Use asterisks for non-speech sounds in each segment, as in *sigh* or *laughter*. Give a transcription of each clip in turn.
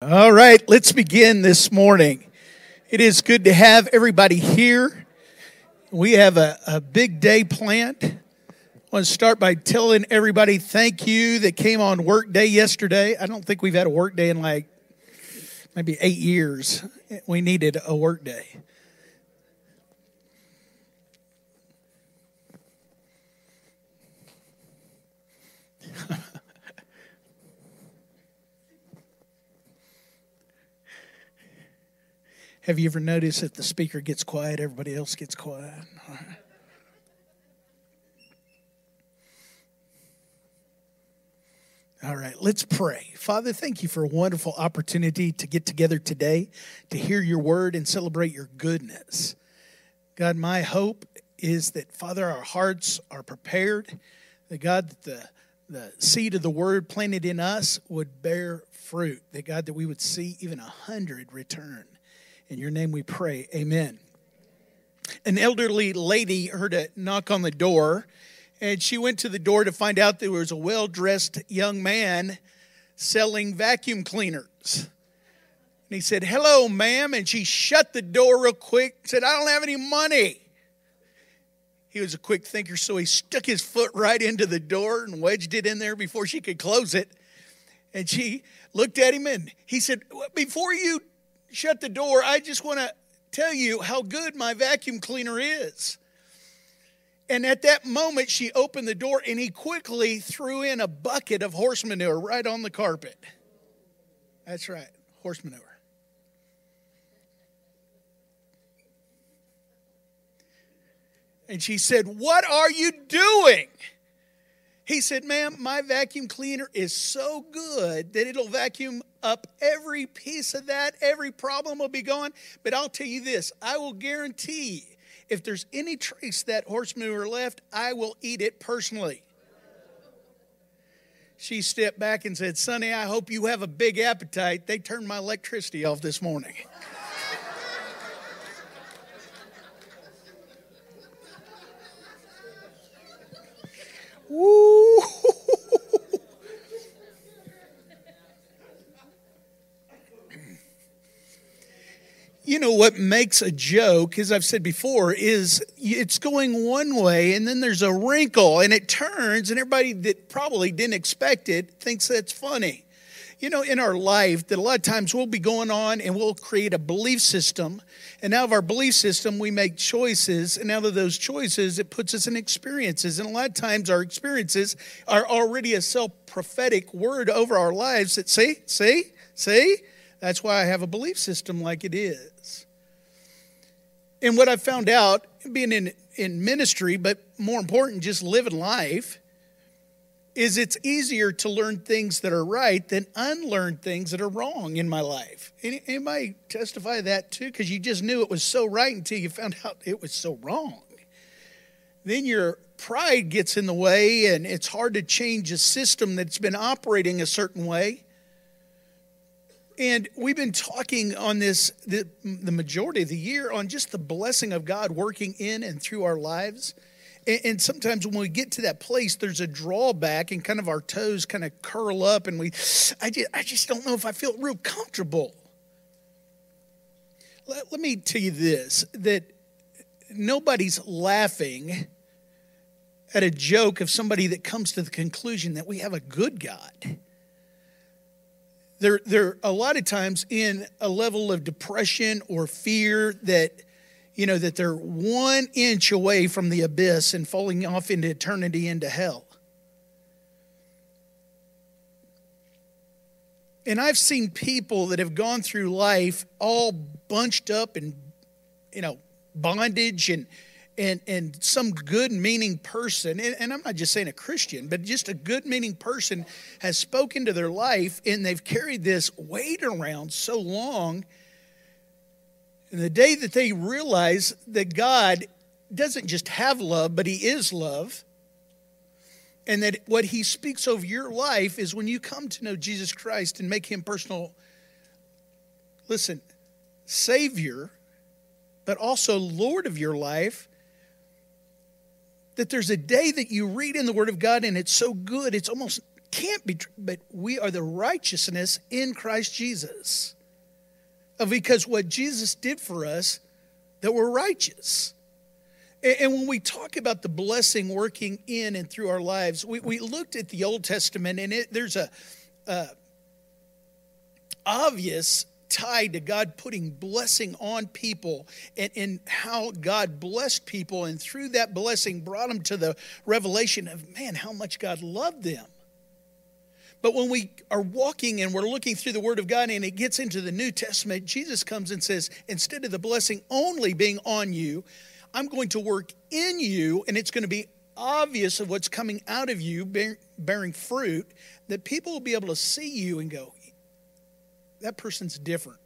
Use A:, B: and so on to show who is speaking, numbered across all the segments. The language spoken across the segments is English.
A: All right, let's begin this morning. It is good to have everybody here. We have a, a big day planned. I want to start by telling everybody thank you that came on work day yesterday. I don't think we've had a work day in like maybe eight years. We needed a work day. Have you ever noticed that the speaker gets quiet, everybody else gets quiet? All right, let's pray. Father, thank you for a wonderful opportunity to get together today, to hear your word and celebrate your goodness. God, my hope is that, Father, our hearts are prepared, that God, that the, the seed of the word planted in us would bear fruit, that God, that we would see even a hundred return. In your name we pray. Amen. An elderly lady heard a knock on the door, and she went to the door to find out there was a well dressed young man selling vacuum cleaners. And he said, Hello, ma'am. And she shut the door real quick, said, I don't have any money. He was a quick thinker, so he stuck his foot right into the door and wedged it in there before she could close it. And she looked at him and he said, Before you shut the door, I just want to tell you how good my vacuum cleaner is. And at that moment, she opened the door and he quickly threw in a bucket of horse manure right on the carpet. That's right, horse manure. And she said, What are you doing? He said, Ma'am, my vacuum cleaner is so good that it'll vacuum up every piece of that. Every problem will be gone. But I'll tell you this I will guarantee if there's any trace that horse manure left, I will eat it personally. She stepped back and said, Sonny, I hope you have a big appetite. They turned my electricity off this morning. *laughs* You know what makes a joke as i've said before is it's going one way and then there's a wrinkle and it turns and everybody that probably didn't expect it thinks that's funny you know in our life that a lot of times we'll be going on and we'll create a belief system. And out of our belief system we make choices. And out of those choices it puts us in experiences. And a lot of times our experiences are already a self-prophetic word over our lives that see see see that's why I have a belief system like it is. And what I found out, being in, in ministry, but more important, just living life, is it's easier to learn things that are right than unlearn things that are wrong in my life. Anybody testify that too? Because you just knew it was so right until you found out it was so wrong. Then your pride gets in the way, and it's hard to change a system that's been operating a certain way. And we've been talking on this the, the, majority of the year on just the blessing of God working in and through our lives. And, and, sometimes when we get to that place, there's a drawback and kind of our toes kind of curl up and we, I just, I just don't know if I feel real comfortable. Let, let me tell you this that nobody's laughing at a joke of somebody that comes to the conclusion that we have a good God they're, they're a lot of times in a level of depression or fear that you know that they're one inch away from the abyss and falling off into eternity into hell and i've seen people that have gone through life all bunched up in you know bondage and and, and some good meaning person, and, and I'm not just saying a Christian, but just a good meaning person has spoken to their life and they've carried this weight around so long. And the day that they realize that God doesn't just have love, but He is love, and that what He speaks over your life is when you come to know Jesus Christ and make Him personal, listen, Savior, but also Lord of your life that there's a day that you read in the Word of God and it's so good, it's almost can't be but we are the righteousness in Christ Jesus. Uh, because what Jesus did for us, that we're righteous. And when we talk about the blessing working in and through our lives, we, we looked at the Old Testament and it, there's a, a obvious tie to God putting blessing on people and, and how God blessed people, and through that blessing brought them to the revelation of, man, how much God loved them. But when we are walking and we're looking through the Word of God and it gets into the New Testament, Jesus comes and says, instead of the blessing only being on you, I'm going to work in you, and it's going to be obvious of what's coming out of you, bearing fruit, that people will be able to see you and go, that person's different.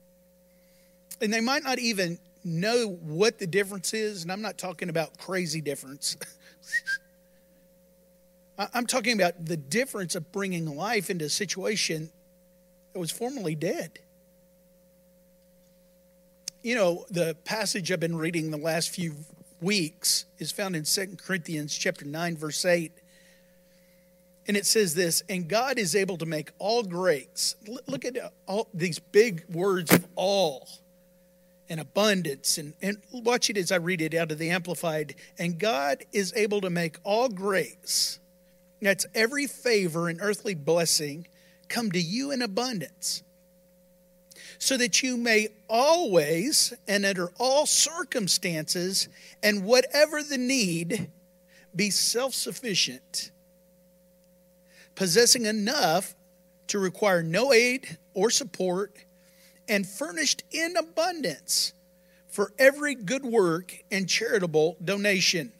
A: And they might not even know what the difference is, and I'm not talking about crazy difference. *laughs* I'm talking about the difference of bringing life into a situation that was formerly dead. You know, the passage I've been reading the last few weeks is found in 2 Corinthians chapter 9 verse 8 and it says this, and God is able to make all grace. Look at all these big words of all and abundance. And, and watch it as I read it out of the Amplified. And God is able to make all grace, that's every favor and earthly blessing, come to you in abundance, so that you may always and under all circumstances and whatever the need be self sufficient possessing enough to require no aid or support, and furnished in abundance for every good work and charitable donation.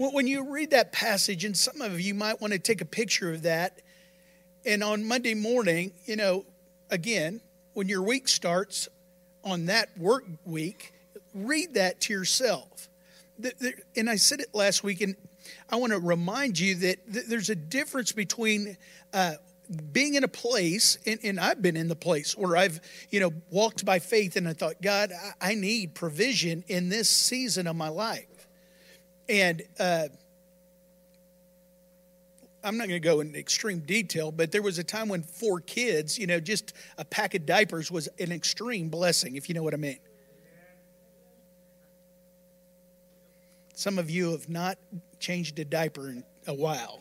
A: When you read that passage, and some of you might want to take a picture of that, and on Monday morning, you know, again, when your week starts on that work week, read that to yourself. And I said it last week, and I want to remind you that there's a difference between uh, being in a place, and, and, I've been in the place where I've, you know, walked by faith and I thought, God, I, I need provision in this season of my life. And uh, I'm not going to go in extreme detail, but there was a time when four kids, you know, just a pack of diapers was an extreme blessing, if you know what I mean. Some of you have not changed a diaper in a while.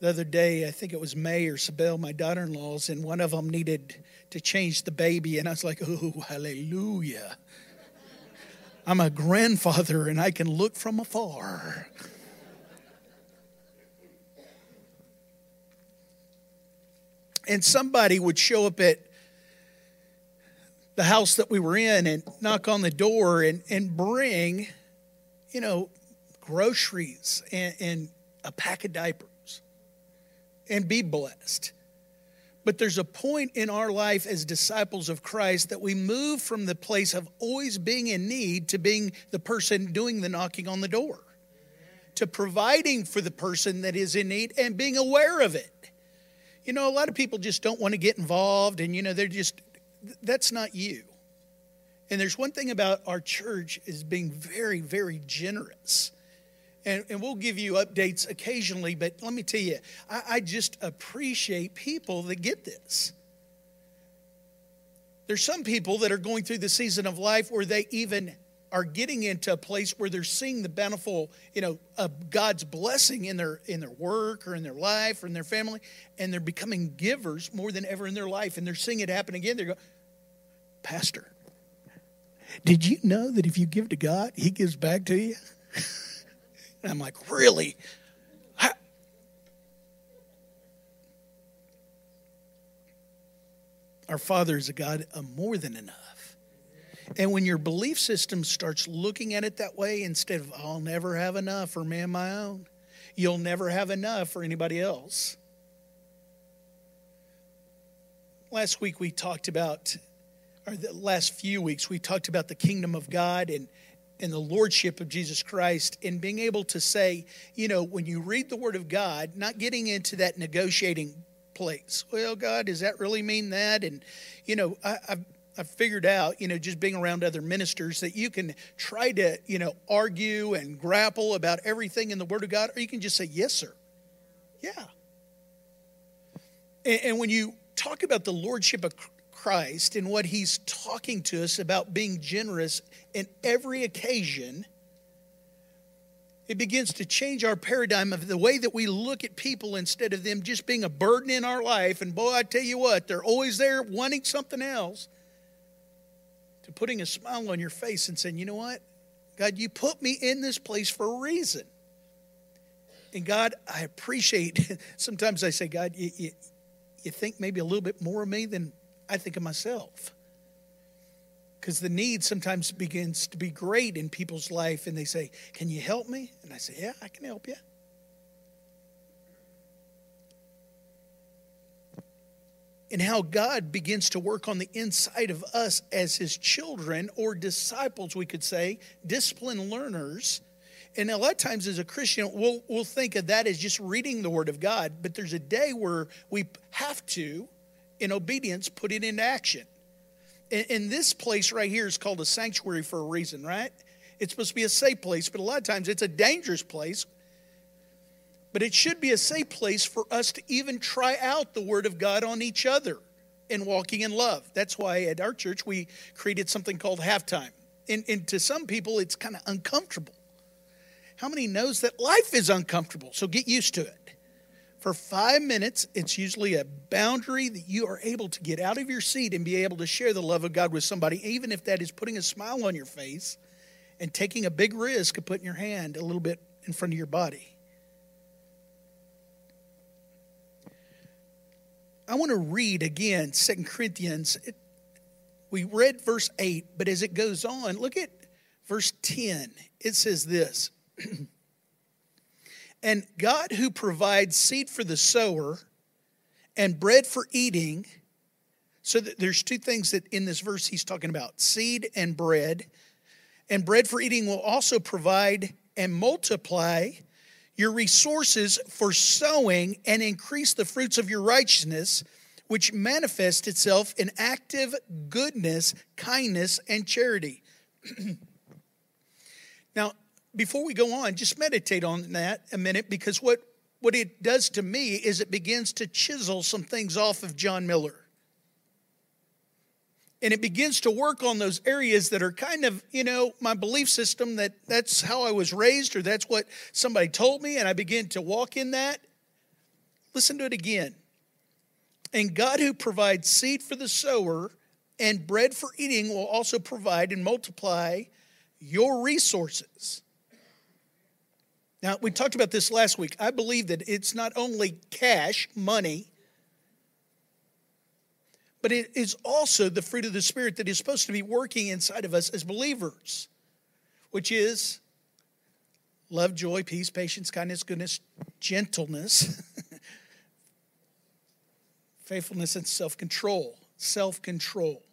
A: The other day, I think it was May or Sabelle, my daughter in law's, and one of them needed to change the baby. And I was like, oh, hallelujah. I'm a grandfather and I can look from afar. And somebody would show up at the house that we were in and knock on the door and, and bring, you know, groceries and, and a pack of diapers and be blessed. But there's a point in our life as disciples of Christ that we move from the place of always being in need to being the person doing the knocking on the door, to providing for the person that is in need and being aware of it. You know, a lot of people just don't want to get involved and, you know, they're just that's not you. And there's one thing about our church is being very, very generous. And, and we'll give you updates occasionally, but let me tell you, I, I just appreciate people that get this. There's some people that are going through the season of life where they even are getting into a place where they're seeing the bountiful, you know, of God's blessing in their in their work or in their life or in their family, and they're becoming givers more than ever in their life, and they're seeing it happen again. They go, Pastor, did you know that if you give to God, He gives back to you? *laughs* and I'm like, really? Our Father is a God of more than enough. And when your belief system starts looking at it that way, instead of, I'll never have enough for me and my own, you'll never have enough for anybody else. Last week we talked about, or the last few weeks, we talked about the kingdom of God and, and the lordship of Jesus Christ and being able to say, you know, when you read the word of God, not getting into that negotiating place. Well, God, does that really mean that? And, you know, I, I've figured out, you know, just being around other ministers that you can try to, you know, argue and grapple about everything in the Word of God, or you can just say, yes, sir. Yeah. And, and when you talk about the lordship of Christ and what he's talking to us about being generous in every occasion, it begins to change our paradigm of the way that we look at people instead of them just being a burden in our life. And boy, I tell you what, they're always there wanting something else. To putting a smile on your face and saying, you know what? God, you put me in this place for a reason. And God, I appreciate, *laughs* sometimes I say, God, you, you, you think maybe a little bit more of me than I think of myself. Because the need sometimes begins to be great in people's life, and they say, Can you help me? And I say, Yeah, I can help you. and how God begins to work on the inside of us as His children or disciples, we could say, disciplined learners. And a lot of times as a Christian, we'll, we'll think of that as just reading the Word of God, but there's a day where we have to, in obedience, put it into action. And, and this place right here is called a sanctuary for a reason, right? It's supposed to be a safe place, but a lot of times it's a dangerous place but it should be a safe place for us to even try out the Word of God on each other in walking in love. That's why at our church we created something called halftime. And, and to some people, it's kind of uncomfortable. How many knows that life is uncomfortable? So get used to it. For five minutes, it's usually a boundary that you are able to get out of your seat and be able to share the love of God with somebody, even if that is putting a smile on your face and taking a big risk of putting your hand a little bit in front of your body. I want to read again Second Corinthians. It, we read verse 8, but as it goes on, look at verse 10. It says this *clears throat* And God, who provides seed for the sower and bread for eating, so there's two things that in this verse he's talking about seed and bread. And bread for eating will also provide and multiply your resources for sowing and increase the fruits of your righteousness, which manifests itself in active goodness, kindness, and charity. *clears throat* before we go on, just meditate on that a minute because what, what it does to me is it begins to chisel some things off of John Miller. And it begins to work on those areas that are kind of you know my belief system that that's how i was raised or that's what somebody told me and i begin to walk in that. Listen to it again. And god who provides seed for the sower and bread for eating will also provide and multiply your resources now we talked about this last week i believe that it's not only cash money but it is also the fruit of the Spirit that is supposed to be working inside of us as believers, which is love, joy, peace, patience, kindness, goodness, gentleness, *laughs* faithfulness, and self control. Self control.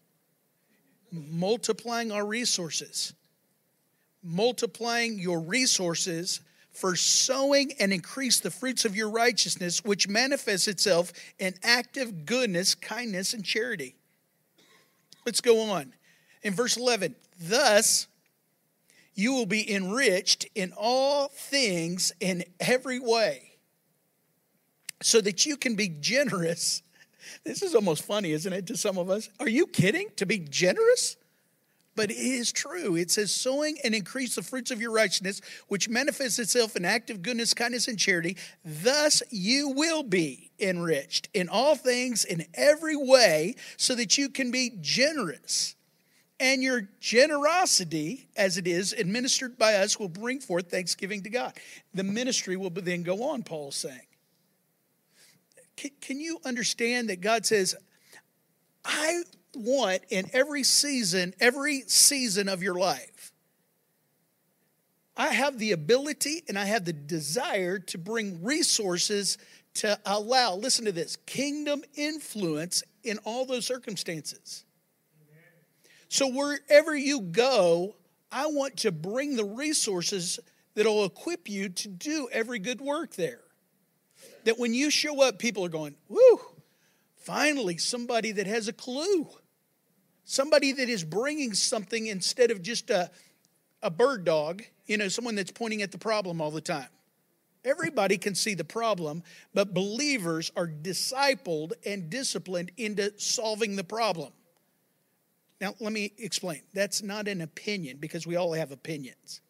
A: Multiplying our resources. Multiplying your resources for sowing and increase the fruits of your righteousness, which manifests itself in active goodness, kindness, and charity. Let's go on. In verse 11, thus you will be enriched in all things in every way, so that you can be generous. *laughs* This is almost funny, isn't it, to some of us? Are you kidding? To be generous? But it is true. It says, sowing and increase the fruits of your righteousness, which manifests itself in active goodness, kindness, and charity. Thus you will be enriched in all things in every way, so that you can be generous. And your generosity, as it is administered by us, will bring forth thanksgiving to God. The ministry will then go on, Paul is saying. Can, you understand that God says, I want in every season, every season of your life. I have the ability and I have the desire to bring resources to allow, listen to this, kingdom influence in all those circumstances. So wherever you go, I want to bring the resources that'll equip you to do every good work there. That when you show up, people are going, whoo, finally somebody that has a clue. Somebody that is bringing something instead of just a, a bird dog, you know, someone that's pointing at the problem all the time. Everybody can see the problem, but believers are discipled and disciplined into solving the problem. Now, let me explain. That's not an opinion because we all have opinions.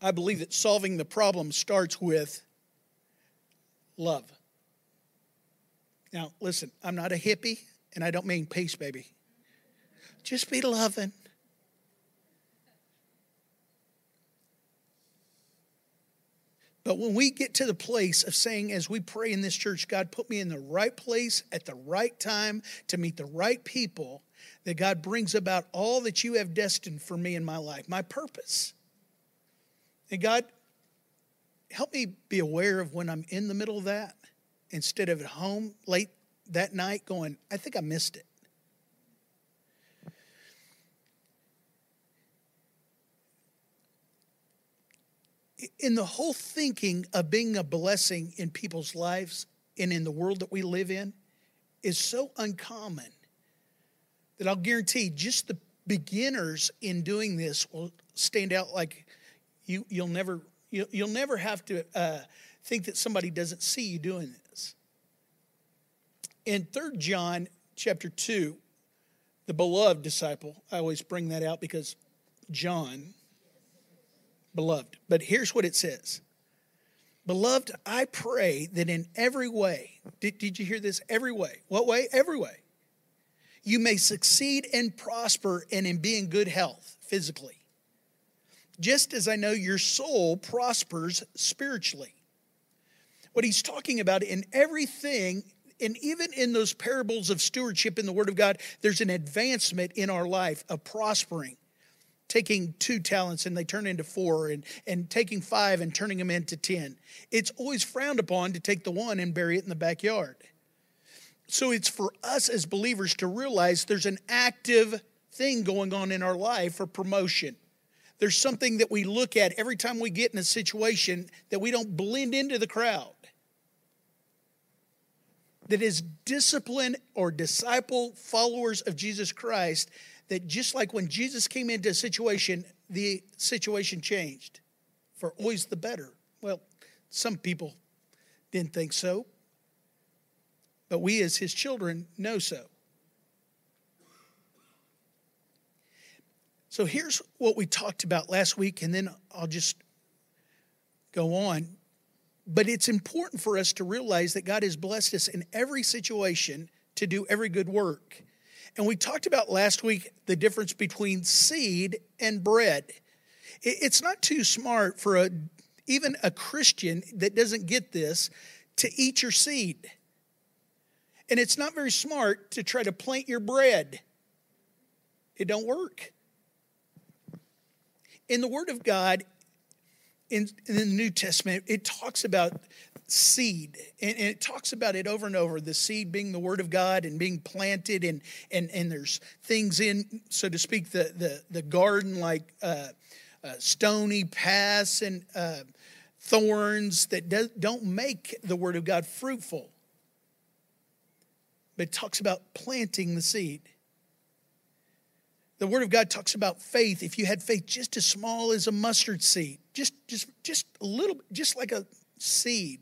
A: I believe that solving the problem starts with love. Now, listen, I'm not a hippie, and I don't mean peace, baby. Just be loving. But when we get to the place of saying, as we pray in this church, God, put me in the right place at the right time to meet the right people, that God brings about all that you have destined for me in my life, my purpose. And God, help me be aware of when I'm in the middle of that instead of at home late that night going, I think I missed it. in the whole thinking of being a blessing in people's lives and in the world that we live in is so uncommon that I'll guarantee just the beginners in doing this will stand out like you you'll never you'll, never have to uh, think that somebody doesn't see you doing this. In Third John chapter 2, the beloved disciple, I always bring that out because John beloved. But here's what it says Beloved, I pray that in every way, did, did you hear this? Every way. What way? Every way. You may succeed and prosper and in being good health physically, just as I know your soul prospers spiritually. What he's talking about in everything, and even in those parables of stewardship in the Word of God, there's an advancement in our life of prospering taking two talents and they turn into four and, and taking five and turning them into ten. It's always frowned upon to take the one and bury it in the backyard. So it's for us as believers to realize there's an active thing going on in our life for promotion. There's something that we look at every time we get in a situation that we don't blend into the crowd. That is discipline or disciple followers of Jesus Christ that just like when Jesus came into a situation, the situation changed for always the better. Well, some people didn't think so, but we as his children know so. So here's what we talked about last week, and then I'll just go on. But it's important for us to realize that God has blessed us in every situation to do every good work. And we talked about last week the difference between seed and bread. It's not too smart for a even a Christian that doesn't get this to eat your seed. And it's not very smart to try to plant your bread. It don't work. In the Word of God, in, in the New Testament, it talks about seed. And, and, it talks about it over and over the seed being the word of God and being planted, and, and, and there's things in, so to speak, the, the, the garden like uh, uh, stony paths and uh, thorns that do, don't make the word of God fruitful. But it talks about planting the seed. The word of God talks about faith. If you had faith just as small as a mustard seed, just just just a little just like a seed,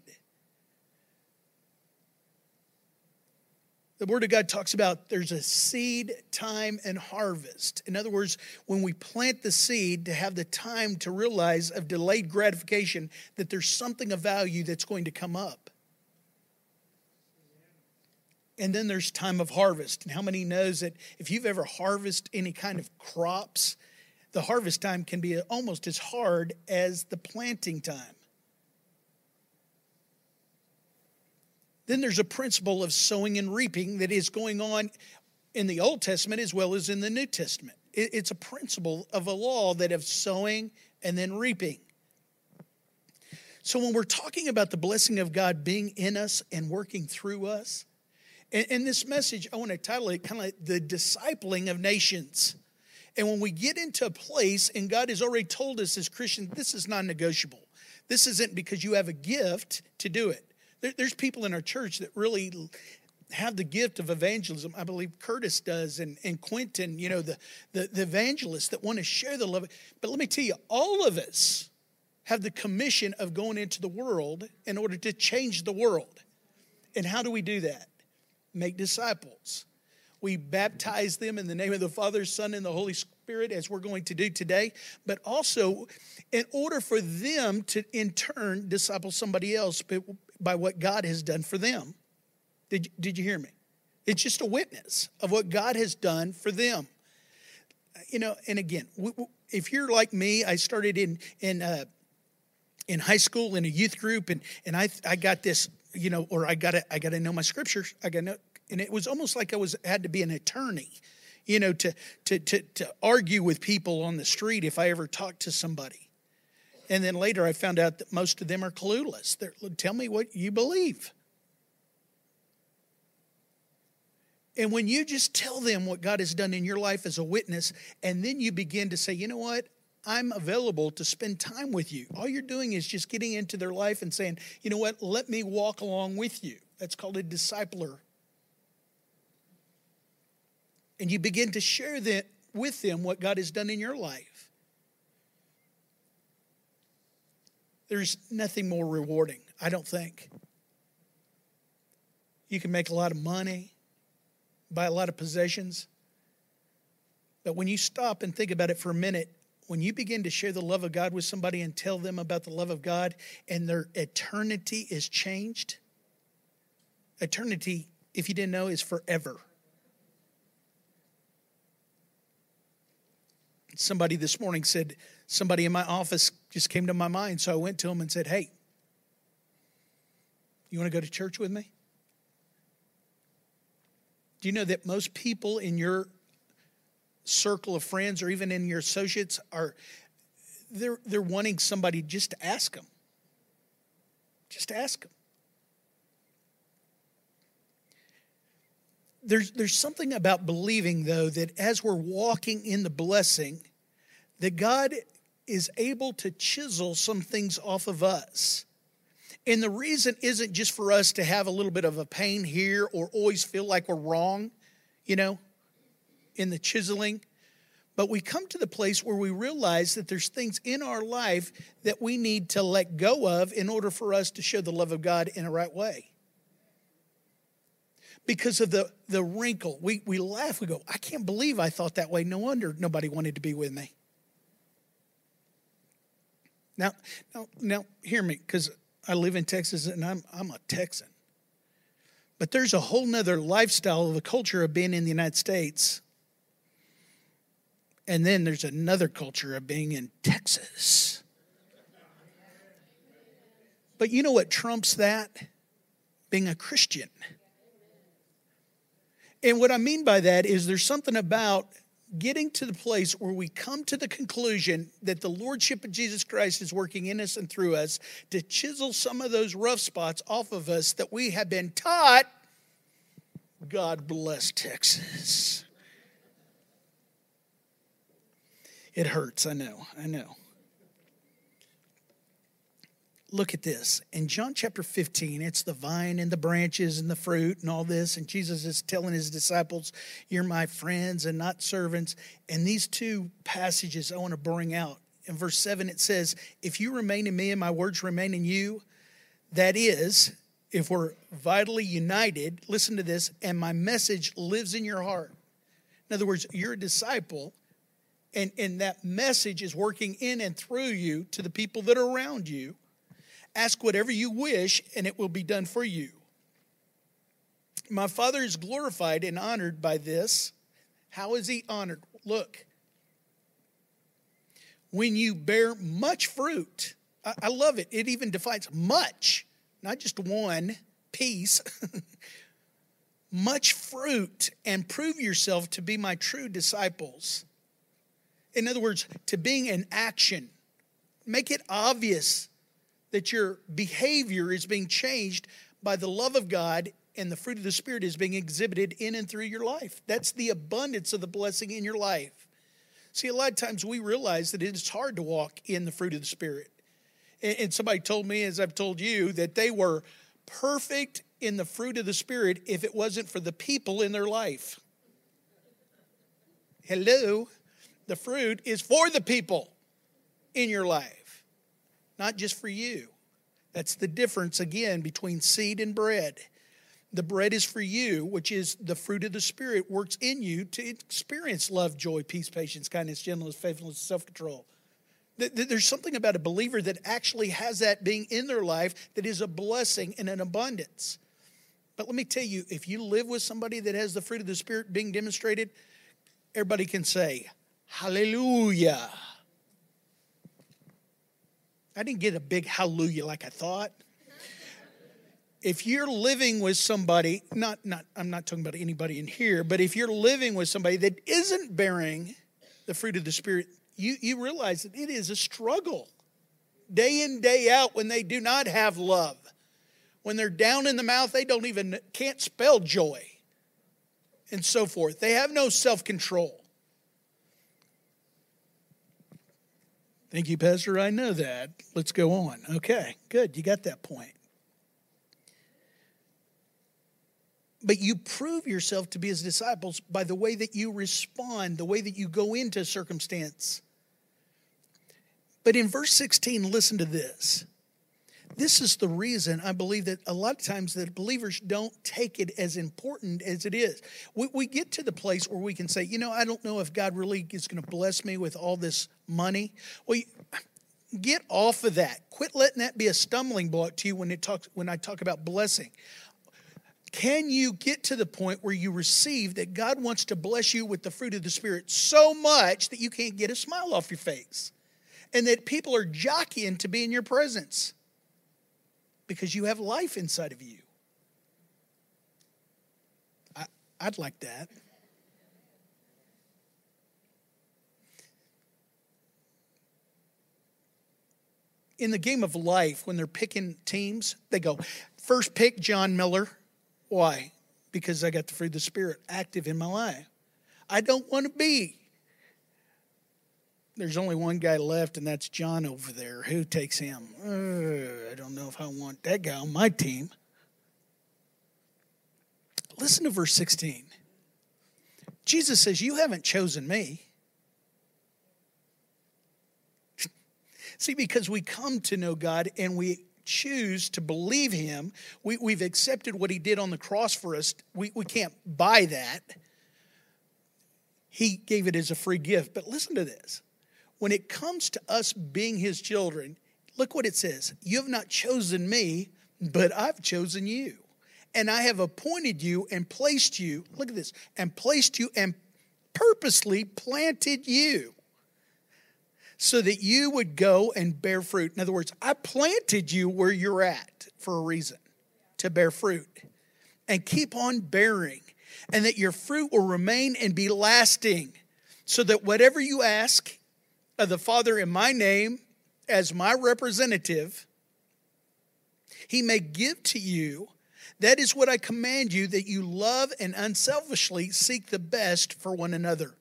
A: the Word of God talks about there's a seed time and harvest. In other words, when we plant the seed, to have the time to realize of delayed gratification that there's something of value that's going to come up. And then there's time of harvest. And how many knows that if you've ever harvested any kind of crops, the harvest time can be almost as hard as the planting time. Then there's a principle of sowing and reaping that is going on in the Old Testament as well as in the New Testament. It's a principle of a law that of sowing and then reaping. So when we're talking about the blessing of God being in us and working through us, and, this message, I want to title it kind of like the discipling of nations. And when we get into a place, and God has already told us as Christians, this is non negotiable. This isn't because you have a gift to do it. There, there's people in our church that really have the gift of evangelism. I believe Curtis does and, and Quentin, you know, the, the, the evangelists that want to share the love. But let me tell you, all of us have the commission of going into the world in order to change the world. And how do we do that? Make disciples. We baptize them in the name of the Father, Son, and the Holy Spirit, as we're going to do today. But also, in order for them to, in turn, disciple somebody else by what God has done for them. Did, did you hear me? It's just a witness of what God has done for them. You know, and again, if you're like me, I started in in uh, in high school in a youth group, and and I I got this, you know, or I got to I got to know my scriptures. I got to know, and it was almost like I was had to be an attorney, you know, to to to to argue with people on the street if I ever talked to somebody. And then later, I found out that most of them are clueless. They're, tell me what you believe. And when you just tell them what God has done in your life as a witness, and then you begin to say, you know what? I'm available to spend time with you. All you're doing is just getting into their life and saying, you know what? Let me walk along with you. That's called a discipler. And you begin to share that with them what God has done in your life. There's nothing more rewarding, I don't think. You can make a lot of money buy a lot of possessions. But when you stop and think about it for a minute, when you begin to share the love of God with somebody and tell them about the love of God and their eternity is changed, eternity, if you didn't know, is forever. Somebody this morning said, somebody in my office just came to my mind. So I went to him and said, Hey, you want to go to church with me? Do you know that most people in your circle of friends or even in your associates are they're they're wanting somebody just to ask them. Just ask them. There's there's something about believing though that as we're walking in the blessing that God is able to chisel some things off of us and the reason isn't just for us to have a little bit of a pain here or always feel like we're wrong, you know, in the chiseling. But we come to the place where we realize that there's things in our life that we need to let go of in order for us to show the love of God in a right way. Because of the, the wrinkle, we, we laugh, we go, I can't believe I thought that way. No wonder nobody wanted to be with me. Now, now, now, hear me, because I live in Texas and I'm, I'm a Texan. But there's a whole nother lifestyle of a culture of being in the United States. And then there's another culture of being in Texas. But you know what trumps that? Being a Christian. And what I mean by that is there's something about getting to the place where we come to the conclusion that the Lordship of Jesus Christ is working in us and through us to chisel some of those rough spots off of us that we have been taught. God bless Texas. It hurts, I know, I know look at this. In John chapter 15, it's the vine and the branches and the fruit and all this. And Jesus is telling his disciples, You're my friends and not servants. And these two passages I want to bring out. In verse 7, it says, If you remain in me and my words remain in you, that is, if we're vitally united, listen to this, and my message lives in your heart. In other words, you're a disciple, and, and that message is working in and through you to the people that are around you Ask whatever you wish, and it will be done for you. My Father is glorified and honored by this. How is he honored? Look, when you bear much fruit, I, I love it. It even defines much, not just one piece. *laughs* much fruit and prove yourself to be my true disciples. In other words, to being an action. Make it obvious that your behavior is being changed by the love of God and the fruit of the Spirit is being exhibited in and through your life. That's the abundance of the blessing in your life. See, a lot of times we realize that it's hard to walk in the fruit of the Spirit. And somebody told me, as I've told you, that they were perfect in the fruit of the Spirit if it wasn't for the people in their life. Hello? The fruit is for the people in your life not just for you. That's the difference again between seed and bread. The bread is for you, which is the fruit of the Spirit works in you to experience love, joy, peace, patience, kindness, gentleness, faithfulness, self control. There's something about a believer that actually has that being in their life that is a blessing and an abundance. But let me tell you, if you live with somebody that has the fruit of the Spirit being demonstrated, everybody can say, Hallelujah. I didn't get a big hallelujah like I thought. If you're living with somebody, not, not I'm not talking about anybody in here, but if you're living with somebody that isn't bearing the fruit of the Spirit, you, you realize that it is a struggle day in, day out when they do not have love. When they're down in the mouth, they don't even can't spell joy and so forth. They have no self-control. Thank you, Pastor. I know that. Let's go on. Okay, good. You got that point. But you prove yourself to be his disciples by the way that you respond, the way that you go into circumstance. But in verse 16, listen to this. This is the reason I believe that a lot of times that believers don't take it as important as it is. We, we get to the place where we can say, you know, I don't know if God really is going to bless me with all this money. Well, get off of that. Quit letting that be a stumbling block to you when it talks when I talk about blessing. Can you get to the point where you receive that God wants to bless you with the fruit of the Spirit so much that you can't get a smile off your face? And that people are jockeying to be in your presence because you have life inside of you. I, I'd like that. In the game of life, when they're picking teams, they go, first pick John Miller. Why? Because I got the fruit of the Spirit active in my life. I don't want to be there's only one guy left, and that's John over there. Who takes him? Uh, I don't know if I want that guy on my team. Listen to verse 16. Jesus says, You haven't chosen me. *laughs* See, because we come to know God and we choose to believe Him, we, have accepted what He did on the cross for us. We, we can't buy that. He gave it as a free gift. But listen to this when it comes to us being his children, look what it says You have not chosen me, but I've chosen you. And I have appointed you and placed you, look at this, and placed you and purposely planted you so that you would go and bear fruit. In other words, I planted you where you're at for a reason to bear fruit and keep on bearing, and that your fruit will remain and be lasting, so that whatever you ask of the Father in my name as my representative, he may give to you. That is what I command you that you love and unselfishly seek the best for one another.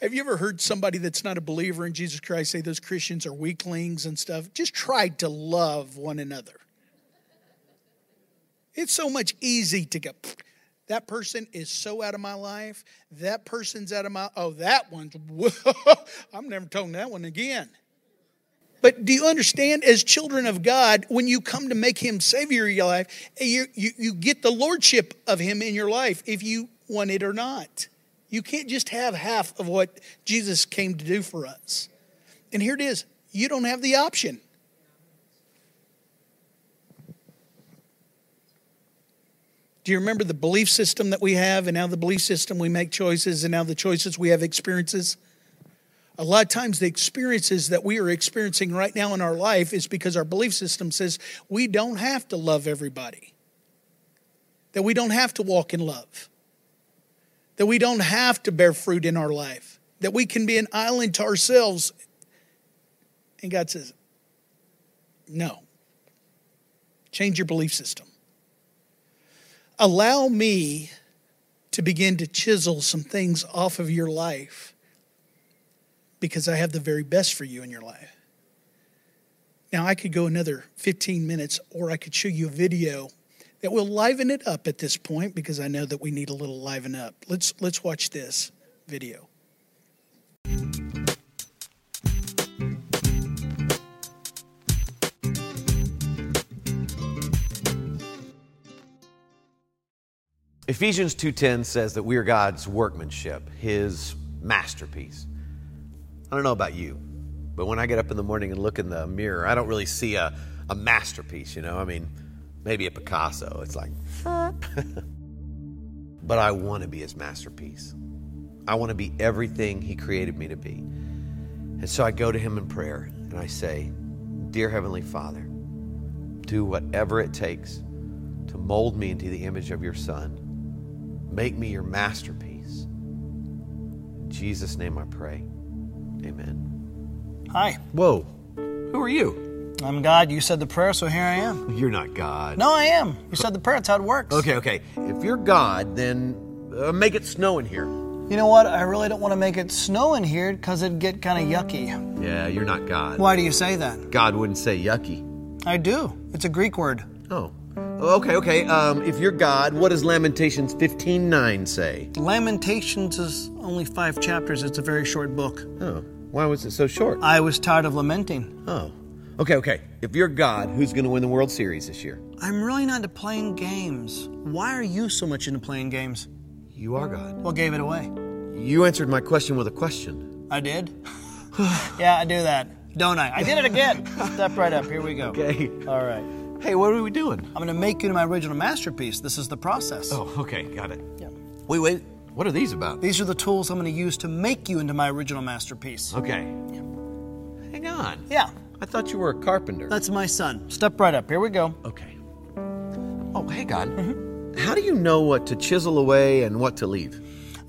A: Have you ever heard somebody that's not a believer in Jesus Christ say those Christians are weaklings and stuff? Just try to love one another. It's so much easy to go, that person is so out of my life. That person's out of my, oh, that one's, *laughs* I'm never telling that one again. But do you understand, as children of God, when you come to make Him Savior of your life, you, you, you get the Lordship of Him in your life if you want it or not. You can't just have half of what Jesus came to do for us. And here it is you don't have the option. Do you remember the belief system that we have? And now the belief system, we make choices, and now the choices, we have experiences. A lot of times, the experiences that we are experiencing right now in our life is because our belief system says we don't have to love everybody, that we don't have to walk in love, that we don't have to bear fruit in our life, that we can be an island to ourselves. And God says, no. Change your belief system allow me to begin to chisel some things off of your life because I have the very best for you in your life. Now, I could go another 15 minutes, or I could show you a video that will liven it up at this point because I know that we need a little liven up. Let's, let's watch this video.
B: Ephesians 2:10 says that we are God's workmanship, his masterpiece. I don't know about you, but when I get up in the morning and look in the mirror, I don't really see a, a masterpiece, you know? I mean, maybe a Picasso. It's like *laughs* But I want to be his masterpiece. I want to be everything he created me to be. And so I go to him in prayer and I say, Dear Heavenly Father, do whatever it takes to mold me into the image of your Son. Make me your masterpiece. In Jesus' name I pray. Amen.
C: Hi,
B: Whoa. Who are you?
C: I'm God. You said the prayer, so here I am.
B: You're not God.
C: No, I am. You said the prayer. That's how it works.
B: Okay, okay. If you're God, then uh, make it snow in here.
C: You know what? I really don't want to make it snow in here because it'd get kind of yucky.
B: Yeah, you're not God.
C: Why do you say that?
B: God wouldn't say yucky.
C: I do. It's a Greek word.
B: Oh. Okay, okay. Um, if you're God, what does Lamentations 15:9 say?
C: Lamentations is only five chapters. It's a very short book.
B: Oh. Why was it so short?
C: I was tired of lamenting.
B: Oh. Okay, okay. If you're God, who's going to win the World Series this year?
C: I'm really not into playing games. Why are you so much into playing games?
B: You are God.
C: What gave it away?
B: You answered my question with a question.
C: I did? *sighs* yeah, I do that. Don't I? I did it again. *laughs* Step right up. Here we go.
B: Okay.
C: All right.
B: Hey, what are we doing?
C: I'm going to make you into my original masterpiece. This is the process.
B: Oh, okay. Got it.
C: Yeah.
B: Wait, wait. What are these about?
C: These are the tools I'm going to use to make you into my original masterpiece.
B: Okay. Hang on.
C: Yeah,
B: I thought you were a carpenter.
C: that's my son. Step right up. Here we go.
B: Okay. Oh, hey, God. Mm-hmm. How do you know what to chisel away and what to leave?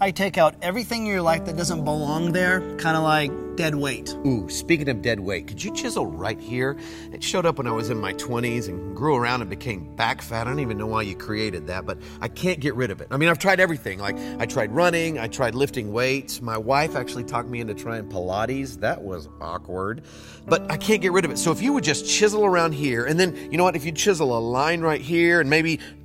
C: I take out everything in your life that doesn't belong there, kind of like dead weight.
B: Ooh, speaking of dead weight, could you chisel right here? It showed up when I was in my 20s and grew around and became back fat. I don't even know why you created that, but I can't get rid of it. I mean, I've tried everything. Like, I tried running, I tried lifting weights. My wife actually talked me into trying Pilates. That was awkward, but I can't get rid of it. So if you would just chisel around here, and then, you know what, if you chisel a line right here and maybe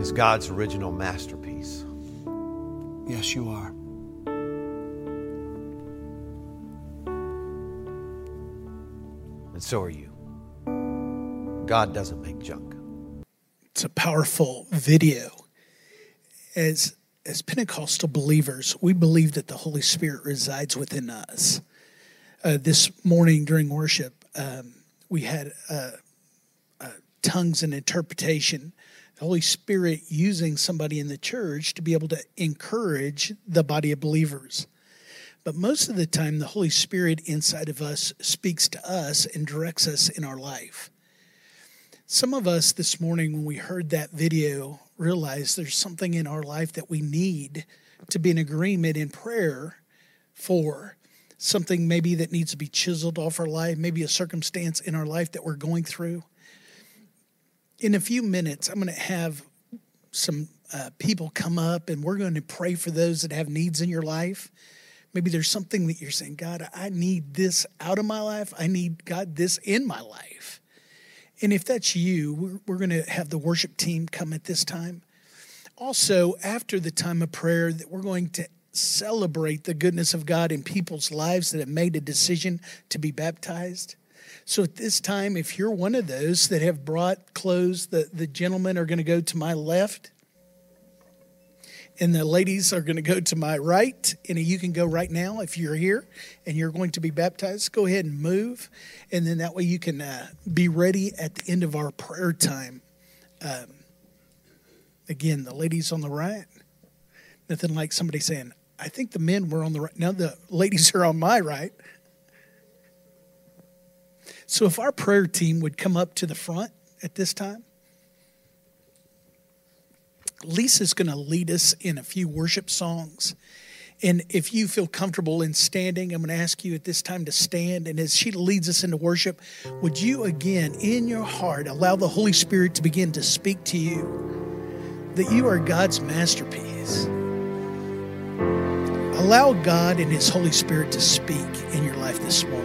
B: is God's original masterpiece.
C: Yes, you are.
B: And so are you. God doesn't make junk.
A: It's a powerful video. As as Pentecostal believers, we believe that the Holy Spirit resides within us. Uh, this morning during worship, um, we had uh, uh, tongues and interpretation the Holy Spirit using somebody in the church to be able to encourage the body of believers. But most of the time, the Holy Spirit inside of us speaks to us and directs us in our life. Some of us this morning, when we heard that video, realized there's something in our life that we need to be in agreement in prayer for. Something maybe that needs to be chiseled off our life, maybe a circumstance in our life that we're going through in a few minutes, I'm going to have some uh, people come up and we're going to pray for those that have needs in your life. Maybe there's something that you're saying, God, I need this out of my life. I need, God, this in my life. And if that's you, we're, we're going to have the worship team come at this time. Also, after the time of prayer, that we're going to celebrate the goodness of God in people's lives that have made a decision to be baptized. So at this time, if you're one of those that have brought clothes, the, the gentlemen are going to go to my left and the ladies are going to go to my right. And you can go right now if you're here and you're going to be baptized. Go ahead and move. And then that way you can uh, be ready at the end of our prayer time. Um, again, the ladies on the right. Nothing like somebody saying, I think the men were on the right. Now the ladies are on my right. So if our prayer team would come up to the front at this time, Lisa's going to lead us in a few worship songs. And if you feel comfortable in standing, I'm going to ask you at this time to stand. And as she leads us into worship, would you again, in your heart, allow the Holy Spirit to begin to speak to you that you are God's masterpiece? Allow God and His Holy Spirit to speak in your life this morning.